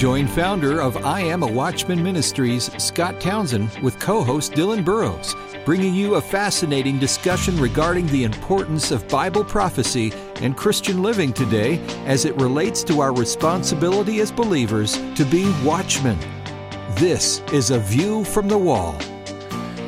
Join founder of I Am a Watchman Ministries, Scott Townsend, with co host Dylan Burrows, bringing you a fascinating discussion regarding the importance of Bible prophecy and Christian living today as it relates to our responsibility as believers to be watchmen. This is A View from the Wall.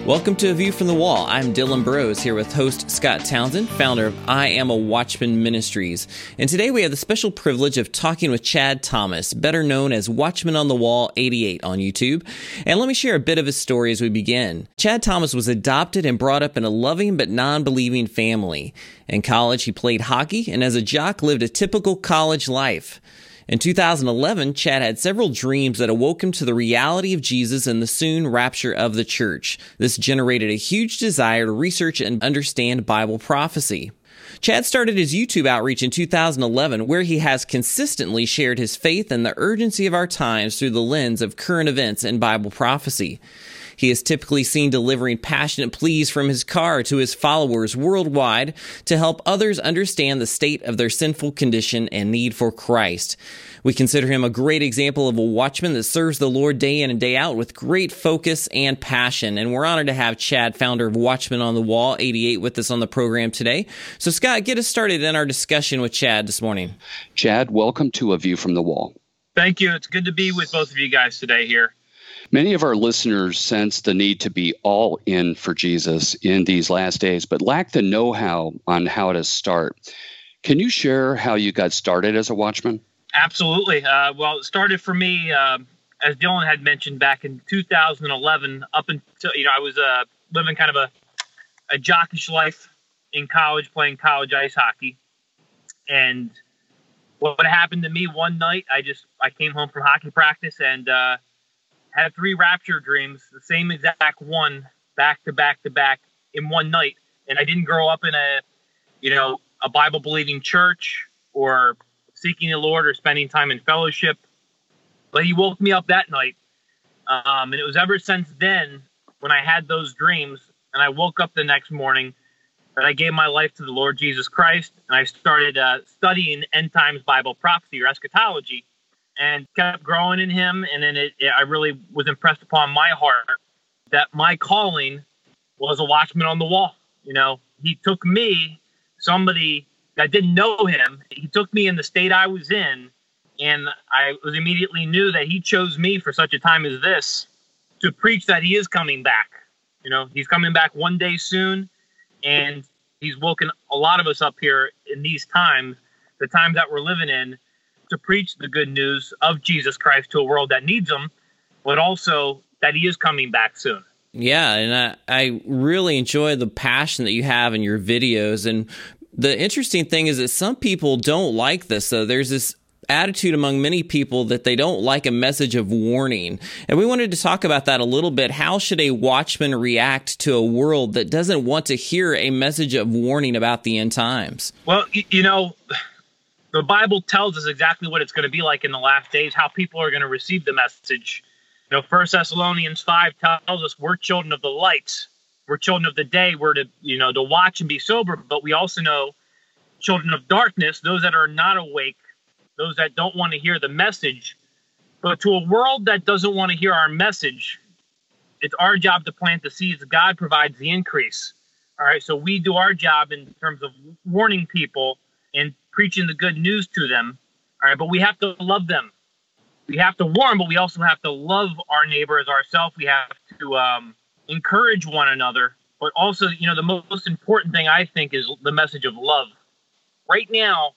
Welcome to A View from the Wall. I'm Dylan Burrows here with host Scott Townsend, founder of I Am a Watchman Ministries. And today we have the special privilege of talking with Chad Thomas, better known as Watchman on the Wall 88 on YouTube. And let me share a bit of his story as we begin. Chad Thomas was adopted and brought up in a loving but non believing family. In college, he played hockey and as a jock lived a typical college life. In 2011, Chad had several dreams that awoke him to the reality of Jesus and the soon rapture of the church. This generated a huge desire to research and understand Bible prophecy. Chad started his YouTube outreach in 2011, where he has consistently shared his faith and the urgency of our times through the lens of current events and Bible prophecy. He is typically seen delivering passionate pleas from his car to his followers worldwide to help others understand the state of their sinful condition and need for Christ. We consider him a great example of a watchman that serves the Lord day in and day out with great focus and passion. And we're honored to have Chad, founder of Watchman on the Wall 88, with us on the program today. So, Scott, get us started in our discussion with Chad this morning. Chad, welcome to A View from the Wall. Thank you. It's good to be with both of you guys today here. Many of our listeners sense the need to be all in for Jesus in these last days, but lack the know how on how to start. Can you share how you got started as a watchman? Absolutely. Uh, well, it started for me, uh, as Dylan had mentioned, back in 2011. Up until you know, I was uh, living kind of a a jockish life in college, playing college ice hockey, and what happened to me one night, I just I came home from hockey practice and uh, had three rapture dreams, the same exact one, back to back to back in one night. And I didn't grow up in a, you know, a Bible believing church or seeking the Lord or spending time in fellowship. But he woke me up that night. Um, and it was ever since then when I had those dreams and I woke up the next morning that I gave my life to the Lord Jesus Christ and I started uh, studying end times Bible prophecy or eschatology and kept growing in him. And then it, it, I really was impressed upon my heart that my calling was a watchman on the wall. You know, he took me, somebody that didn't know him, he took me in the state I was in, and I was immediately knew that he chose me for such a time as this to preach that he is coming back. You know, he's coming back one day soon, and he's woken a lot of us up here in these times, the times that we're living in, to preach the good news of Jesus Christ to a world that needs him, but also that he is coming back soon. Yeah, and I, I really enjoy the passion that you have in your videos. And the interesting thing is that some people don't like this. So there's this attitude among many people that they don't like a message of warning. And we wanted to talk about that a little bit. How should a watchman react to a world that doesn't want to hear a message of warning about the end times? Well, you know, the Bible tells us exactly what it's going to be like in the last days, how people are going to receive the message. You know, First Thessalonians five tells us we're children of the light, we're children of the day, we're to you know to watch and be sober, but we also know children of darkness, those that are not awake, those that don't want to hear the message. But to a world that doesn't want to hear our message, it's our job to plant the seeds. God provides the increase. All right, so we do our job in terms of warning people and preaching the good news to them. All right, but we have to love them. We have to warn, but we also have to love our neighbor as ourselves. We have to um, encourage one another, but also, you know, the most important thing I think is the message of love. Right now,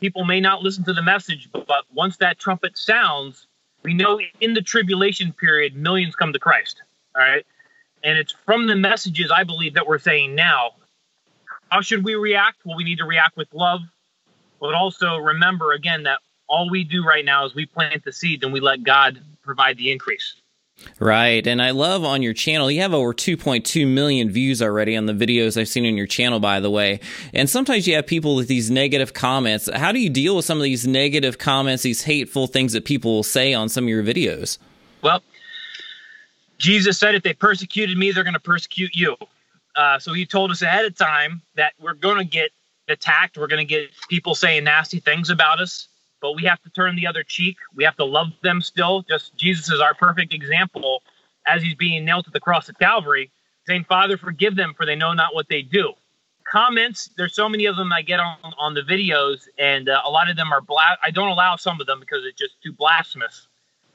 people may not listen to the message, but once that trumpet sounds, we know in the tribulation period, millions come to Christ. All right. And it's from the messages I believe that we're saying now. How should we react? Well, we need to react with love, but also remember again that all we do right now is we plant the seed and we let God provide the increase. Right. And I love on your channel, you have over 2.2 million views already on the videos I've seen on your channel, by the way. And sometimes you have people with these negative comments. How do you deal with some of these negative comments, these hateful things that people will say on some of your videos? Well, Jesus said, if they persecuted me, they're going to persecute you. Uh, so he told us ahead of time that we're going to get attacked. We're going to get people saying nasty things about us. but we have to turn the other cheek. We have to love them still. Just Jesus is our perfect example as he's being nailed to the cross at Calvary, saying, Father, forgive them, for they know not what they do. Comments, there's so many of them I get on, on the videos, and uh, a lot of them are bla- I don't allow some of them because it's just too blasphemous.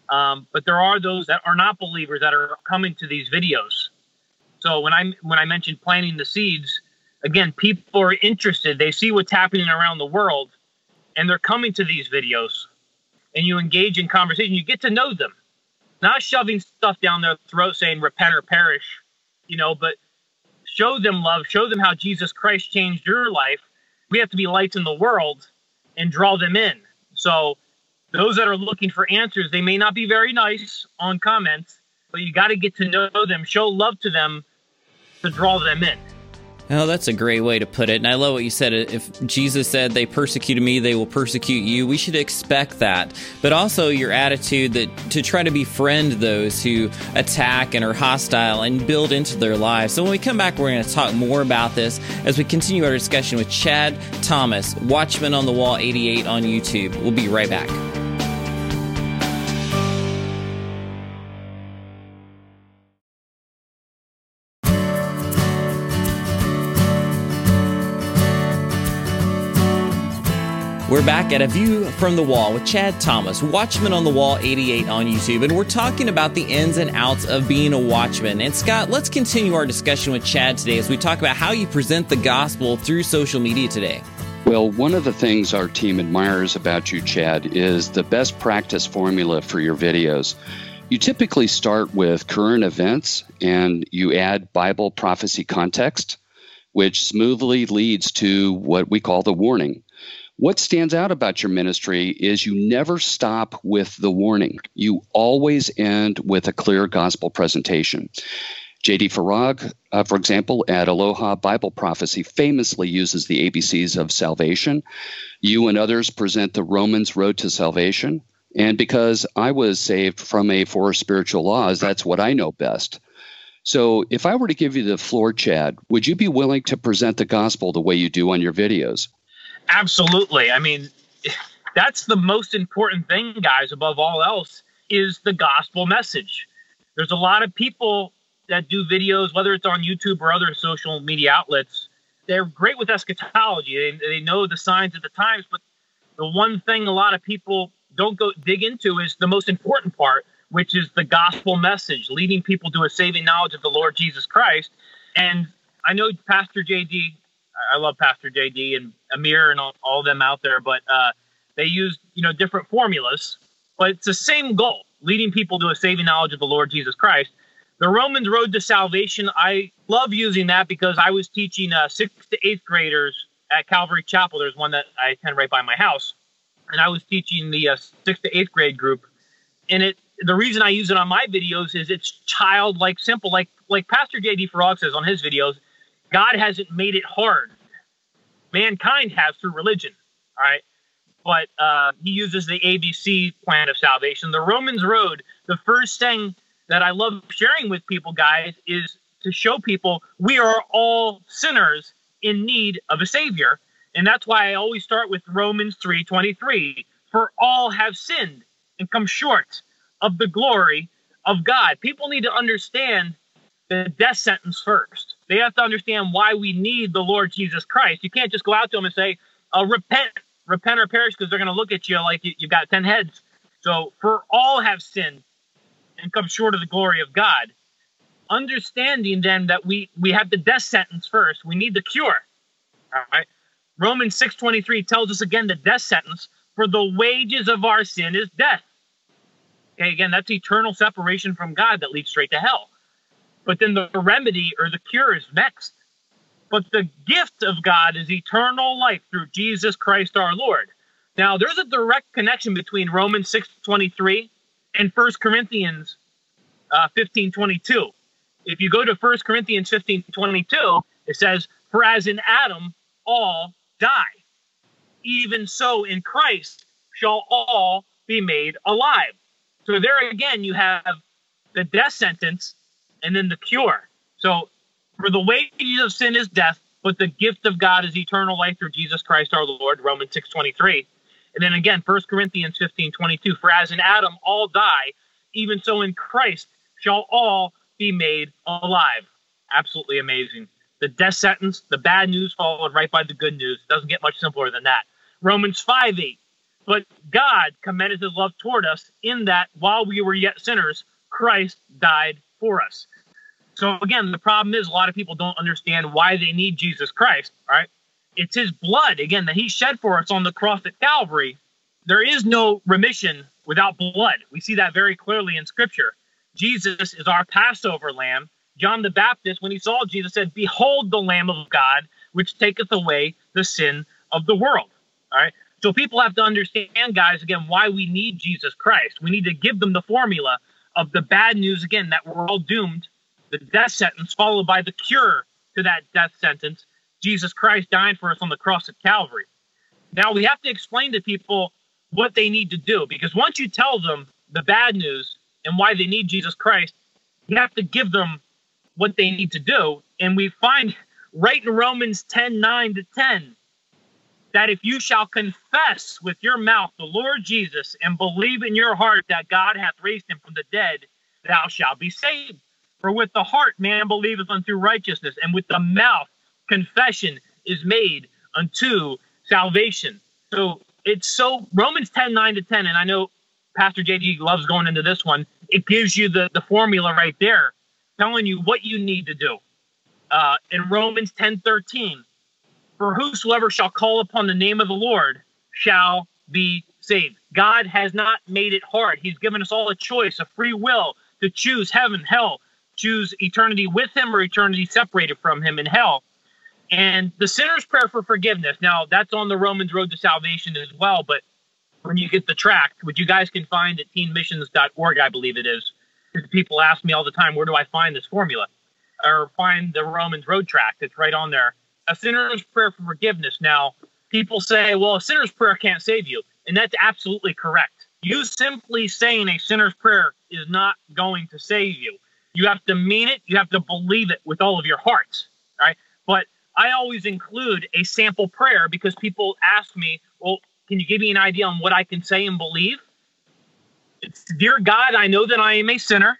Um, but there are those that are not believers that are coming to these videos. So when I when I mentioned planting the seeds, again, people are interested. They see what's happening around the world, and they're coming to these videos. And you engage in conversation. You get to know them, not shoving stuff down their throat saying "repent or perish," you know. But show them love. Show them how Jesus Christ changed your life. We have to be lights in the world and draw them in. So those that are looking for answers, they may not be very nice on comments, but you got to get to know them, show love to them to draw them in. Oh, that's a great way to put it. And I love what you said. If Jesus said they persecuted me, they will persecute you, we should expect that. But also your attitude that to try to befriend those who attack and are hostile and build into their lives. So when we come back, we're going to talk more about this as we continue our discussion with Chad Thomas, Watchman on the Wall 88 on YouTube. We'll be right back. We're back at A View from the Wall with Chad Thomas, Watchman on the Wall 88 on YouTube, and we're talking about the ins and outs of being a watchman. And Scott, let's continue our discussion with Chad today as we talk about how you present the gospel through social media today. Well, one of the things our team admires about you, Chad, is the best practice formula for your videos. You typically start with current events and you add Bible prophecy context, which smoothly leads to what we call the warning. What stands out about your ministry is you never stop with the warning. You always end with a clear gospel presentation. J.D. Farag, uh, for example, at Aloha Bible Prophecy, famously uses the ABCs of salvation. You and others present the Romans Road to Salvation. And because I was saved from a four spiritual laws, that's what I know best. So if I were to give you the floor, Chad, would you be willing to present the gospel the way you do on your videos? Absolutely. I mean, that's the most important thing, guys, above all else, is the gospel message. There's a lot of people that do videos, whether it's on YouTube or other social media outlets. They're great with eschatology. They, they know the signs of the times, but the one thing a lot of people don't go dig into is the most important part, which is the gospel message, leading people to a saving knowledge of the Lord Jesus Christ. And I know Pastor JD I love Pastor JD and Amir and all, all them out there, but uh, they use you know different formulas, but it's the same goal: leading people to a saving knowledge of the Lord Jesus Christ. The Romans Road to Salvation. I love using that because I was teaching uh, sixth to eighth graders at Calvary Chapel. There's one that I attend right by my house, and I was teaching the uh, sixth to eighth grade group. And it the reason I use it on my videos is it's childlike, simple, like like Pastor JD Farag says on his videos. God hasn't made it hard. Mankind has through religion. All right. But uh, he uses the ABC plan of salvation. The Romans road, the first thing that I love sharing with people, guys, is to show people we are all sinners in need of a savior. And that's why I always start with Romans 3:23. For all have sinned and come short of the glory of God. People need to understand the death sentence first. They have to understand why we need the Lord Jesus Christ. You can't just go out to them and say, uh, repent, repent or perish, because they're going to look at you like you, you've got 10 heads. So, for all have sinned and come short of the glory of God. Understanding then that we, we have the death sentence first, we need the cure. All right. Romans 6.23 tells us again the death sentence, for the wages of our sin is death. Okay, again, that's eternal separation from God that leads straight to hell. But then the remedy or the cure is next. But the gift of God is eternal life through Jesus Christ our Lord. Now, there's a direct connection between Romans 6.23 and 1 Corinthians uh, 15.22. If you go to 1 Corinthians 15.22, it says, For as in Adam all die, even so in Christ shall all be made alive. So there again, you have the death sentence and then the cure. So, for the wages of sin is death, but the gift of God is eternal life through Jesus Christ our Lord, Romans 6.23. And then again, 1 Corinthians 15 22, for as in Adam all die, even so in Christ shall all be made alive. Absolutely amazing. The death sentence, the bad news followed right by the good news. It Doesn't get much simpler than that. Romans 5 8. But God commended his love toward us in that while we were yet sinners, Christ died for us. So again, the problem is a lot of people don't understand why they need Jesus Christ, right? It's his blood, again, that he shed for us on the cross at Calvary. There is no remission without blood. We see that very clearly in scripture. Jesus is our Passover lamb. John the Baptist, when he saw Jesus, said, Behold the Lamb of God, which taketh away the sin of the world. All right. So people have to understand, guys, again, why we need Jesus Christ. We need to give them the formula of the bad news, again, that we're all doomed, the death sentence, followed by the cure to that death sentence, Jesus Christ dying for us on the cross at Calvary. Now we have to explain to people what they need to do because once you tell them the bad news and why they need Jesus Christ, you have to give them what they need to do. And we find right in Romans 10 9 to 10 that if you shall confess with your mouth the Lord Jesus and believe in your heart that God hath raised him from the dead, thou shalt be saved. For with the heart man believeth unto righteousness, and with the mouth confession is made unto salvation. So it's so Romans 10 9 to 10, and I know Pastor JD loves going into this one. It gives you the, the formula right there, telling you what you need to do. Uh, in Romans 10 13, for whosoever shall call upon the name of the Lord shall be saved. God has not made it hard. He's given us all a choice, a free will to choose heaven, hell, choose eternity with Him or eternity separated from Him in hell. And the sinner's prayer for forgiveness. Now, that's on the Romans Road to Salvation as well. But when you get the tract, which you guys can find at teenmissions.org, I believe it is, people ask me all the time, where do I find this formula? Or find the Romans Road tract. It's right on there a sinner's prayer for forgiveness. Now, people say, well, a sinner's prayer can't save you. And that's absolutely correct. You simply saying a sinner's prayer is not going to save you. You have to mean it, you have to believe it with all of your heart. Right? But I always include a sample prayer because people ask me, well, can you give me an idea on what I can say and believe? It's, Dear God, I know that I am a sinner.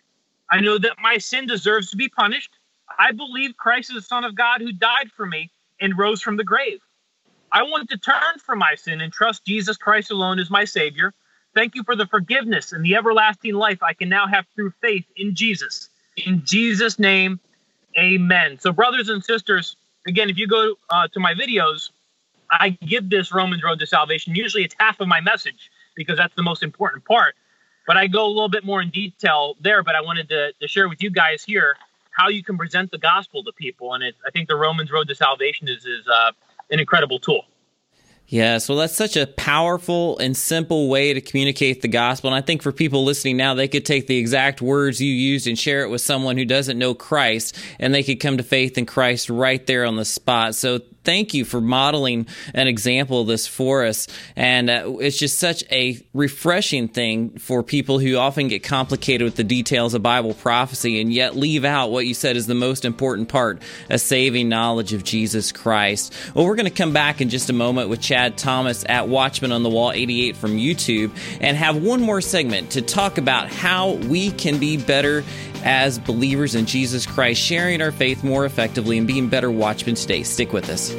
I know that my sin deserves to be punished. I believe Christ is the Son of God who died for me and rose from the grave. I want to turn from my sin and trust Jesus Christ alone as my Savior. Thank you for the forgiveness and the everlasting life I can now have through faith in Jesus. In Jesus' name, amen. So, brothers and sisters, again, if you go uh, to my videos, I give this Romans Road to Salvation. Usually it's half of my message because that's the most important part. But I go a little bit more in detail there. But I wanted to, to share with you guys here how you can present the gospel to people. And it, I think the Romans Road to Salvation is, is uh, an incredible tool. Yes, well, that's such a powerful and simple way to communicate the gospel. And I think for people listening now, they could take the exact words you used and share it with someone who doesn't know Christ, and they could come to faith in Christ right there on the spot. So thank you for modeling an example of this for us. And uh, it's just such a refreshing thing for people who often get complicated with the details of Bible prophecy and yet leave out what you said is the most important part a saving knowledge of Jesus Christ. Well, we're going to come back in just a moment with Chad Thomas at Watchman on the Wall 88 from YouTube and have one more segment to talk about how we can be better as believers in Jesus Christ, sharing our faith more effectively and being better watchmen today. Stick with us.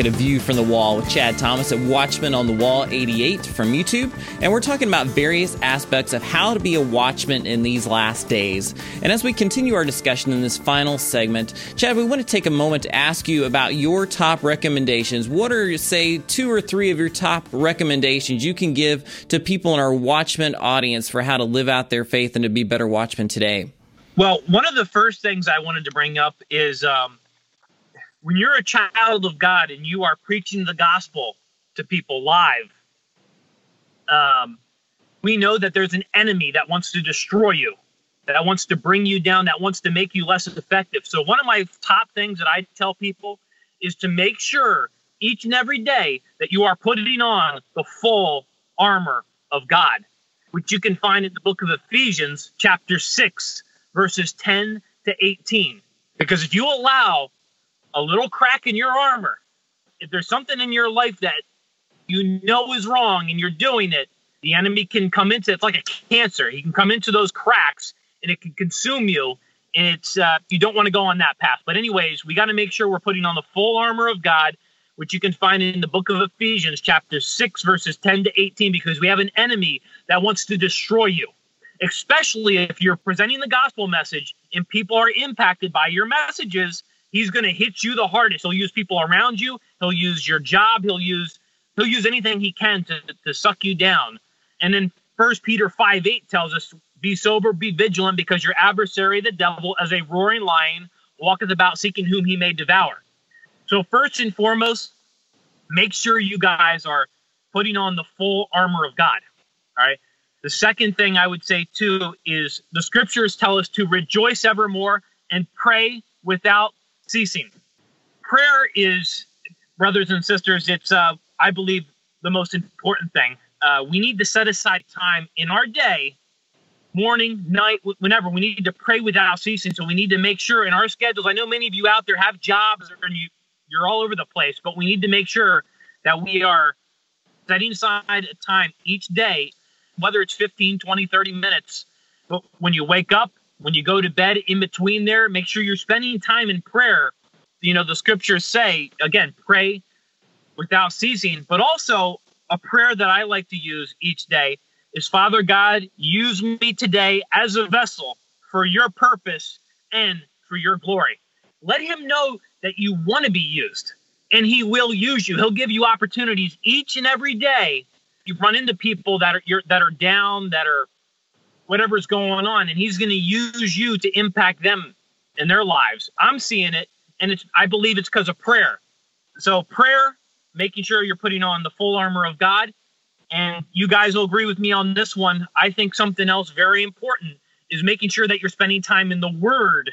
At a view from the wall with Chad Thomas at Watchman on the Wall 88 from YouTube, and we're talking about various aspects of how to be a watchman in these last days. And as we continue our discussion in this final segment, Chad, we want to take a moment to ask you about your top recommendations. What are, say, two or three of your top recommendations you can give to people in our Watchman audience for how to live out their faith and to be better watchmen today? Well, one of the first things I wanted to bring up is um, when you're a child of God and you are preaching the gospel to people live, um, we know that there's an enemy that wants to destroy you, that wants to bring you down, that wants to make you less effective. So, one of my top things that I tell people is to make sure each and every day that you are putting on the full armor of God, which you can find in the book of Ephesians, chapter 6, verses 10 to 18. Because if you allow a little crack in your armor, if there's something in your life that you know is wrong and you're doing it, the enemy can come into it's like a cancer. He can come into those cracks and it can consume you. And it's uh, you don't want to go on that path. But anyways, we got to make sure we're putting on the full armor of God, which you can find in the book of Ephesians, chapter six, verses ten to eighteen, because we have an enemy that wants to destroy you. Especially if you're presenting the gospel message and people are impacted by your messages, he's going to hit you the hardest. He'll use people around you. He'll use your job. He'll use he'll use anything he can to, to suck you down. And then First Peter 5 8 tells us, Be sober, be vigilant, because your adversary, the devil, as a roaring lion, walketh about seeking whom he may devour. So, first and foremost, make sure you guys are putting on the full armor of God. All right. The second thing I would say too is the scriptures tell us to rejoice evermore and pray without ceasing. Prayer is, brothers and sisters, it's, uh, I believe, the most important thing uh, we need to set aside time in our day, morning, night, whenever. We need to pray without ceasing. So we need to make sure in our schedules. I know many of you out there have jobs and you you're all over the place, but we need to make sure that we are setting aside a time each day, whether it's 15, 20, 30 minutes. But when you wake up, when you go to bed, in between there, make sure you're spending time in prayer. You know, the scriptures say, again, pray without ceasing, but also a prayer that I like to use each day is Father God, use me today as a vessel for your purpose and for your glory. Let him know that you want to be used and he will use you. He'll give you opportunities each and every day. You run into people that are that are down, that are whatever's going on, and he's going to use you to impact them in their lives. I'm seeing it, and it's I believe it's because of prayer. So prayer making sure you're putting on the full armor of God. And you guys will agree with me on this one. I think something else very important is making sure that you're spending time in the Word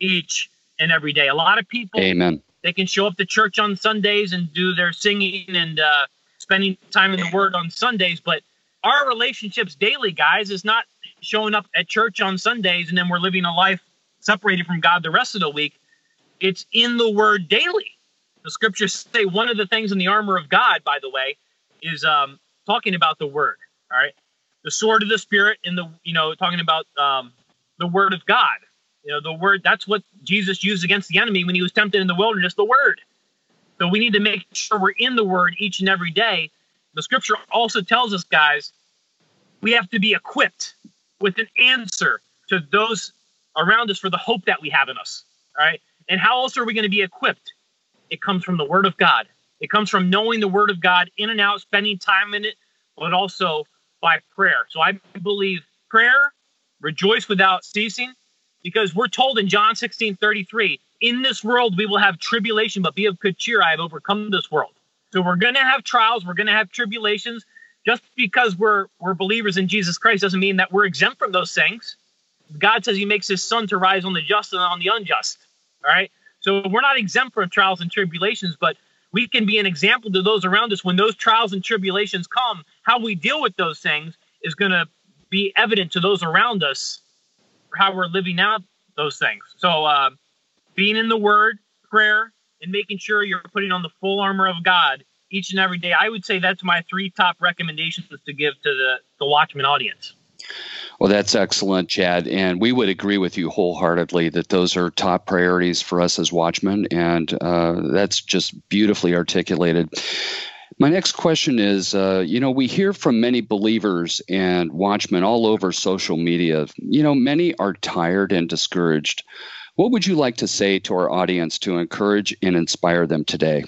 each and every day. A lot of people, Amen. They can show up to church on Sundays and do their singing and uh, spending time in the Word on Sundays, but our relationships daily, guys, is not showing up at church on Sundays and then we're living a life separated from God the rest of the week. It's in the Word daily. The scriptures say one of the things in the armor of God, by the way, is um, talking about the word. All right, the sword of the spirit in the you know talking about um, the word of God. You know the word. That's what Jesus used against the enemy when he was tempted in the wilderness. The word. So we need to make sure we're in the word each and every day. The scripture also tells us, guys, we have to be equipped with an answer to those around us for the hope that we have in us. All right. And how else are we going to be equipped? It comes from the Word of God. It comes from knowing the Word of God in and out, spending time in it, but also by prayer. So I believe prayer, rejoice without ceasing, because we're told in John 16 33, in this world we will have tribulation, but be of good cheer. I have overcome this world. So we're going to have trials, we're going to have tribulations. Just because we're we're believers in Jesus Christ doesn't mean that we're exempt from those things. God says He makes His sun to rise on the just and on the unjust. All right. So we're not exempt from trials and tribulations, but we can be an example to those around us when those trials and tribulations come. How we deal with those things is going to be evident to those around us for how we're living out those things. So, uh, being in the Word, prayer, and making sure you're putting on the full armor of God each and every day. I would say that's my three top recommendations to give to the, the Watchman audience. Well, that's excellent, Chad. And we would agree with you wholeheartedly that those are top priorities for us as watchmen. And uh, that's just beautifully articulated. My next question is uh, you know, we hear from many believers and watchmen all over social media. You know, many are tired and discouraged. What would you like to say to our audience to encourage and inspire them today?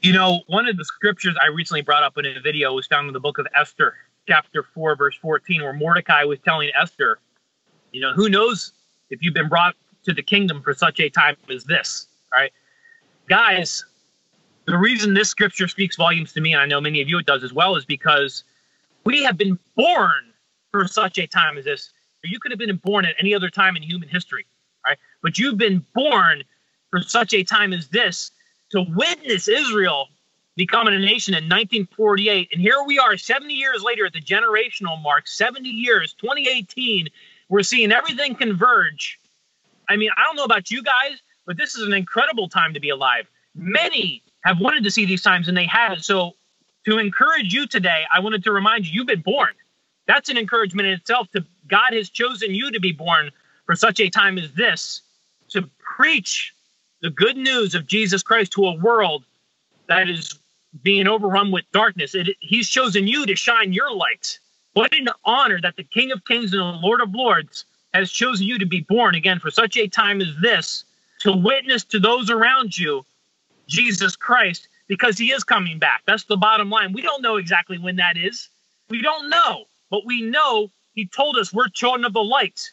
You know, one of the scriptures I recently brought up in a video was found in the book of Esther chapter 4, verse 14, where Mordecai was telling Esther, you know, who knows if you've been brought to the kingdom for such a time as this, right? Guys, the reason this scripture speaks volumes to me, and I know many of you it does as well, is because we have been born for such a time as this. You could have been born at any other time in human history, right? But you've been born for such a time as this to witness Israel becoming a nation in 1948. And here we are 70 years later at the generational mark, 70 years, 2018. We're seeing everything converge. I mean, I don't know about you guys, but this is an incredible time to be alive. Many have wanted to see these times and they haven't. So, to encourage you today, I wanted to remind you you've been born. That's an encouragement in itself to God has chosen you to be born for such a time as this to preach the good news of Jesus Christ to a world that is being overrun with darkness. It, he's chosen you to shine your light. What an honor that the King of Kings and the Lord of Lords has chosen you to be born again for such a time as this to witness to those around you Jesus Christ because he is coming back. That's the bottom line. We don't know exactly when that is. We don't know, but we know he told us we're children of the light.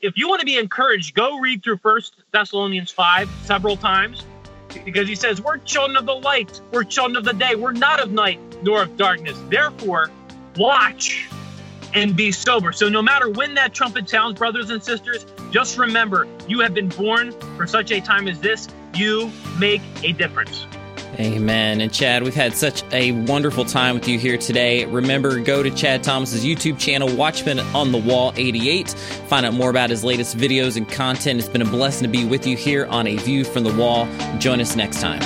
If you want to be encouraged, go read through First Thessalonians 5 several times because he says, We're children of the light, we're children of the day, we're not of night nor of darkness. Therefore, watch and be sober. So, no matter when that trumpet sounds, brothers and sisters, just remember you have been born for such a time as this. You make a difference. Amen. And Chad, we've had such a wonderful time with you here today. Remember, go to Chad Thomas's YouTube channel, Watchman on the Wall 88. Find out more about his latest videos and content. It's been a blessing to be with you here on A View from the Wall. Join us next time.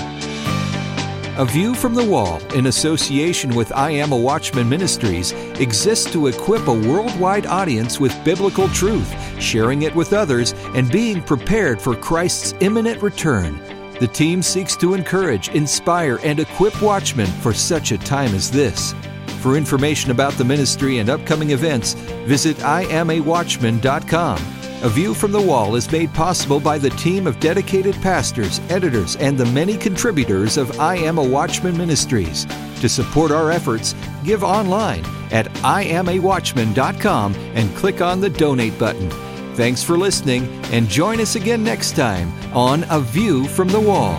A View from the Wall, in association with I Am a Watchman Ministries, exists to equip a worldwide audience with biblical truth, sharing it with others, and being prepared for Christ's imminent return. The team seeks to encourage, inspire, and equip watchmen for such a time as this. For information about the ministry and upcoming events, visit iamawatchman.com. A View from the Wall is made possible by the team of dedicated pastors, editors, and the many contributors of I Am a Watchman Ministries. To support our efforts, give online at iamawatchman.com and click on the donate button. Thanks for listening, and join us again next time on A View from the Wall.